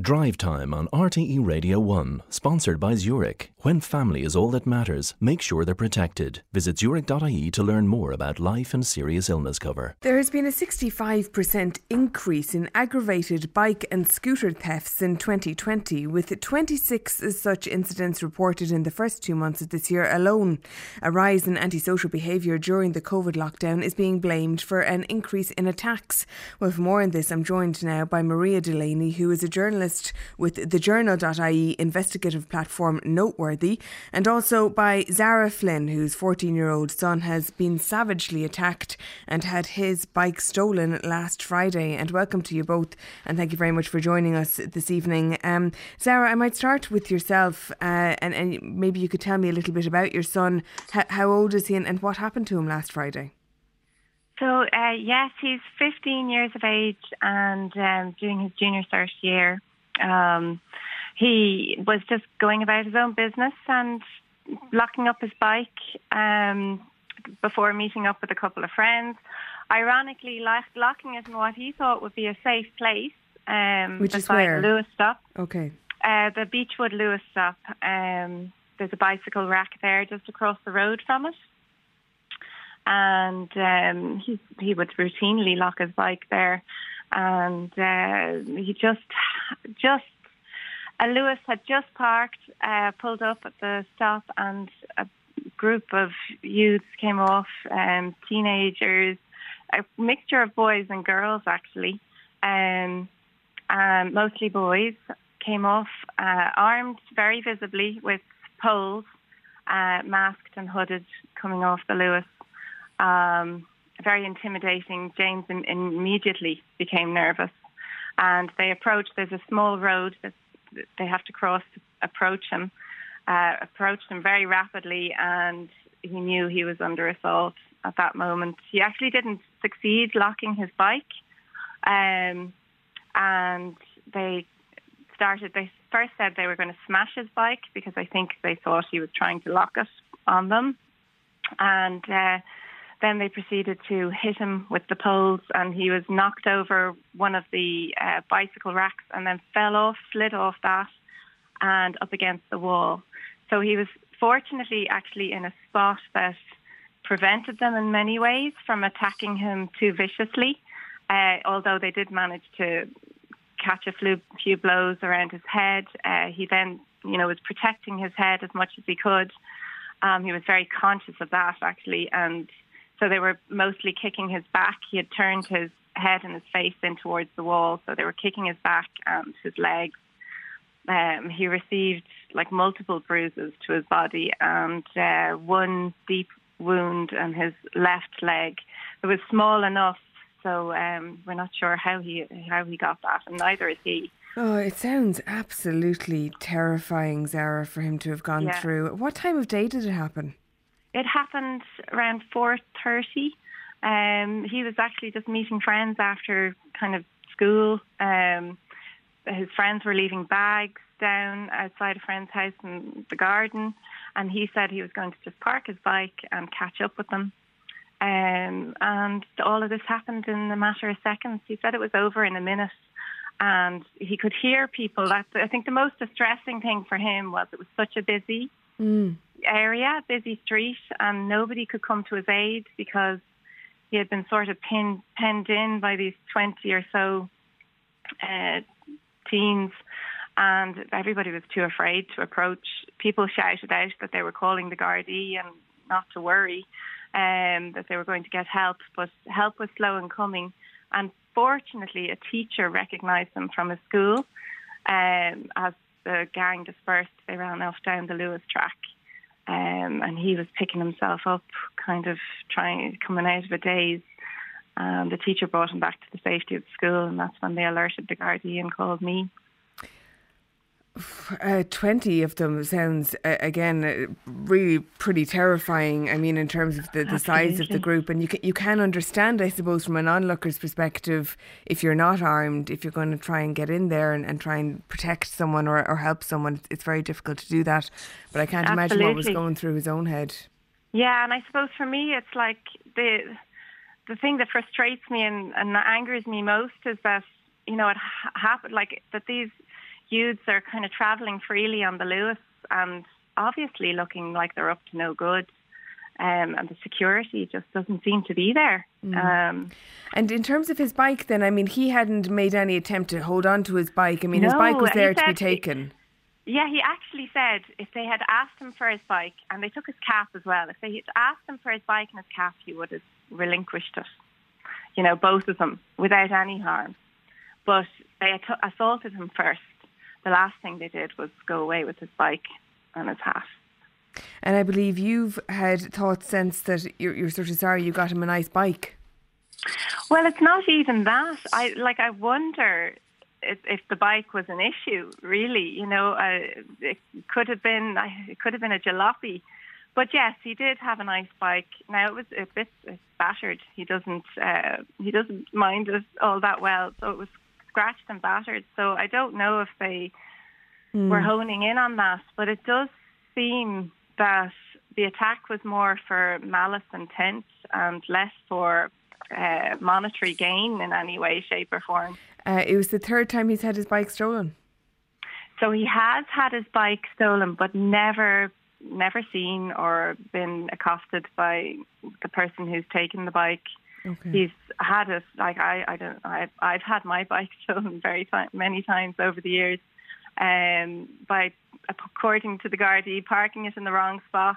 Drive Time on RTE Radio 1, sponsored by Zurich. When family is all that matters, make sure they're protected. Visit zurich.ie to learn more about life and serious illness cover. There has been a 65% increase in aggravated bike and scooter thefts in 2020, with 26 such incidents reported in the first two months of this year alone. A rise in antisocial behaviour during the COVID lockdown is being blamed for an increase in attacks. For more on this, I'm joined now by Maria Delaney, who is a journalist journalist with thejournal.ie investigative platform Noteworthy, and also by Zara Flynn, whose 14 year old son has been savagely attacked and had his bike stolen last Friday. And welcome to you both, and thank you very much for joining us this evening. Um, Zara, I might start with yourself, uh, and, and maybe you could tell me a little bit about your son. H- how old is he, and, and what happened to him last Friday? So uh, yes, he's 15 years of age and um, doing his junior cert year. Um, he was just going about his own business and locking up his bike um, before meeting up with a couple of friends. Ironically, locking it in what he thought would be a safe place, um, which is where Luas stop. Okay. Uh, the Beechwood Luas stop. Um, there's a bicycle rack there just across the road from it, and um, he he would routinely lock his bike there and uh, he just just uh, Luas had just parked, uh, pulled up at the stop, and a group of youths came off, um, teenagers, a mixture of boys and girls actually, um, um, mostly boys, came off uh, armed very visibly with poles, uh, masked and hooded, coming off the Luas. Um, very intimidating. James in, immediately became nervous, and they approached. There's a small road that they have to cross approach him. Uh, approached him very rapidly, and he knew he was under assault at that moment. He actually didn't succeed locking his bike, um, and they started. They first said they were going to smash his bike because I think they thought he was trying to lock it on them, and. Uh, then they proceeded to hit him with the poles, and he was knocked over one of the uh, bicycle racks and then fell off, slid off that, and up against the wall. So he was fortunately actually in a spot that prevented them in many ways from attacking him too viciously, uh, although they did manage to catch a few, blows around his head. Uh, he then, you know, was protecting his head as much as he could. Um, he was very conscious of that actually, and so they were mostly kicking his back. He had turned his head and his face in towards the wall, so they were kicking his back and his legs. Um, he received like multiple bruises to his body and uh, one deep wound in his left leg. It was small enough, so um, we're not sure how he how he got that, and neither is he. Oh, it sounds absolutely terrifying, Zara, for him to have gone yeah. through. What time of day did it happen? It happened around 4.30. Um, he was actually just meeting friends after kind of school. Um, his friends were leaving bags down outside a friend's house in the garden, and he said he was going to just park his bike and catch up with them. Um, and all of this happened in a matter of seconds. He said it was over in a minute, and he could hear people. I think the most distressing thing for him was it was such a busy mm area, busy street, and nobody could come to his aid because he had been sort of pinned, penned in by these 20 or so uh, teens, and everybody was too afraid to approach. People shouted out that they were calling the Gardaí and not to worry, um, that they were going to get help, but help was slow in coming. And fortunately, a teacher recognised them from a school. Um, as the gang dispersed, they ran off down the Luas track um, and he was picking himself up, kind of trying coming out of a daze. And the teacher brought him back to the safety of the school, and that's when they alerted the Gardaí and called me. Uh, 20 of them sounds, uh, again, uh, really pretty terrifying. I mean, in terms of the, the size of the group. And you can, you can understand, I suppose, from an onlooker's perspective, if you're not armed, if you're going to try and get in there and, and try and protect someone or, or help someone, it's very difficult to do that. But I can't Absolutely. imagine what was going through his own head. Yeah, and I suppose for me, it's like the the thing that frustrates me and, and angers me most is that, you know, it ha- happened, like that these youths are kind of travelling freely on the Luas and obviously looking like they're up to no good. Um, and the security just doesn't seem to be there. Mm. Um, and in terms of his bike, then, I mean, he hadn't made any attempt to hold on to his bike. I mean, no, his bike was there to be taken. He, yeah, he actually said if they had asked him for his bike, and they took his cap as well, if they had asked him for his bike and his cap, he would have relinquished it. You know, both of them without any harm. But they assaulted him first. The last thing they did was go away with his bike and his hat. And I believe you've had thoughts since that you're, you're sort of sorry you got him a nice bike. Well, it's not even that. I like. I wonder if, if the bike was an issue. Really, you know, uh, it could have been. It could have been a jalopy. But yes, he did have a nice bike. Now it was a bit battered. He doesn't. Uh, he doesn't mind it all that well. So it was scratched and battered. So I don't know if they mm. were honing in on that. But it does seem that the attack was more for malice intent and less for uh, monetary gain in any way, shape, or form. Uh, it was the third time he's had his bike stolen. So he has had his bike stolen, but never, never seen or been accosted by the person who's taken the bike. Okay. He's had it like I, I don't, I've, I've had my bike stolen very time, many times over the years, um, by according to the Gardaí, parking it in the wrong spot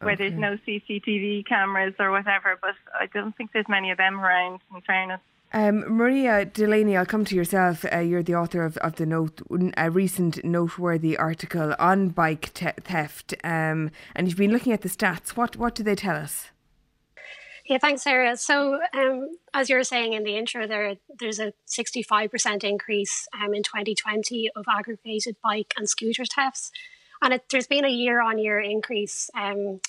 where okay. there's no CCTV cameras or whatever. But I don't think there's many of them around. In fairness. Um, Maria Delaney, I'll come to yourself. Uh, you're the author of, of the note, a recent noteworthy article on bike te- theft, um, and you've been looking at the stats. What what do they tell us? Yeah, thanks, Sarah. So, um, as you were saying in the intro, there there's a 65% increase um, in 2020 of aggravated bike and scooter thefts, and it, there's been a year-on-year increase. Um,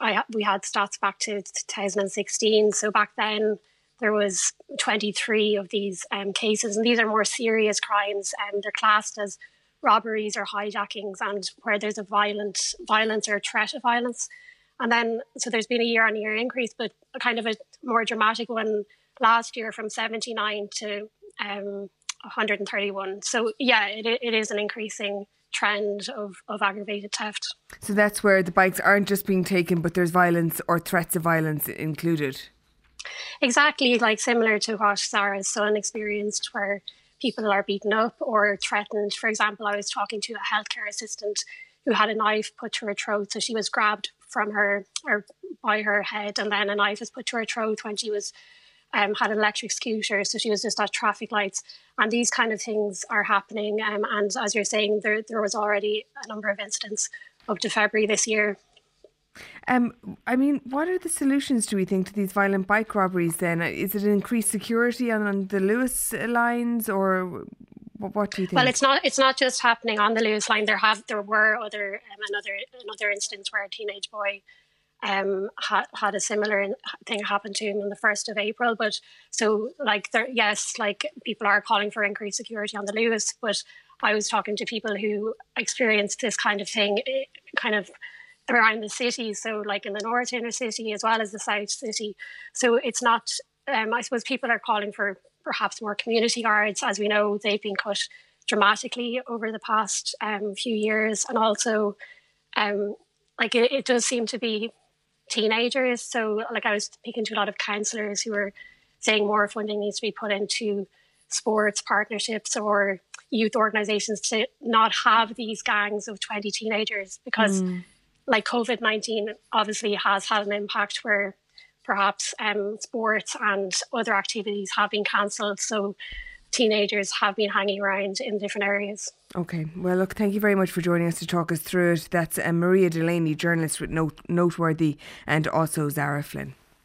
I we had stats back to 2016, so back then there was 23 of these um, cases, and these are more serious crimes, and um, they're classed as robberies or hijackings, and where there's a violent violence or threat of violence. And then, so there's been a year on year increase, but a kind of a more dramatic one last year from 79 to um, 131. So, yeah, it, it is an increasing trend of, of aggravated theft. So that's where the bikes aren't just being taken, but there's violence or threats of violence included. Exactly, like similar to what Sarah's son experienced, where people are beaten up or threatened. For example, I was talking to a healthcare assistant who had a knife put to her throat, so she was grabbed from her or by her head, and then a knife was put to her throat when she was um, had an electric scooter, so she was just at traffic lights. And these kind of things are happening. Um, and as you're saying, there there was already a number of incidents up to February this year. Um, I mean, what are the solutions, do we think, to these violent bike robberies then? Is it increased security on, on the Luas lines or what do you think? Well, it's not. It's not just happening on the Luas line. There have there were other um, another another instance where a teenage boy um, had had a similar thing happen to him on the first of April. But so like there, yes, like people are calling for increased security on the Luas, but I was talking to people who experienced this kind of thing, eh, kind of around the city. So like in the north inner city as well as the south city. So it's not. Um, I suppose people are calling for perhaps more community guards. As we know, they've been cut dramatically over the past um, few years, and also, um, like it, it, does seem to be teenagers. So, like I was speaking to a lot of counsellors who were saying more funding needs to be put into sports partnerships or youth organizations to not have these gangs of 20 teenagers because mm. like covid-19 obviously has had an impact where perhaps um, sports and other activities have been cancelled. So teenagers have been hanging around in different areas. Okay. Well, look, thank you very much for joining us to talk us through it. That's uh, Maria Delaney, journalist with Note- Noteworthy, and also Zara Flynn.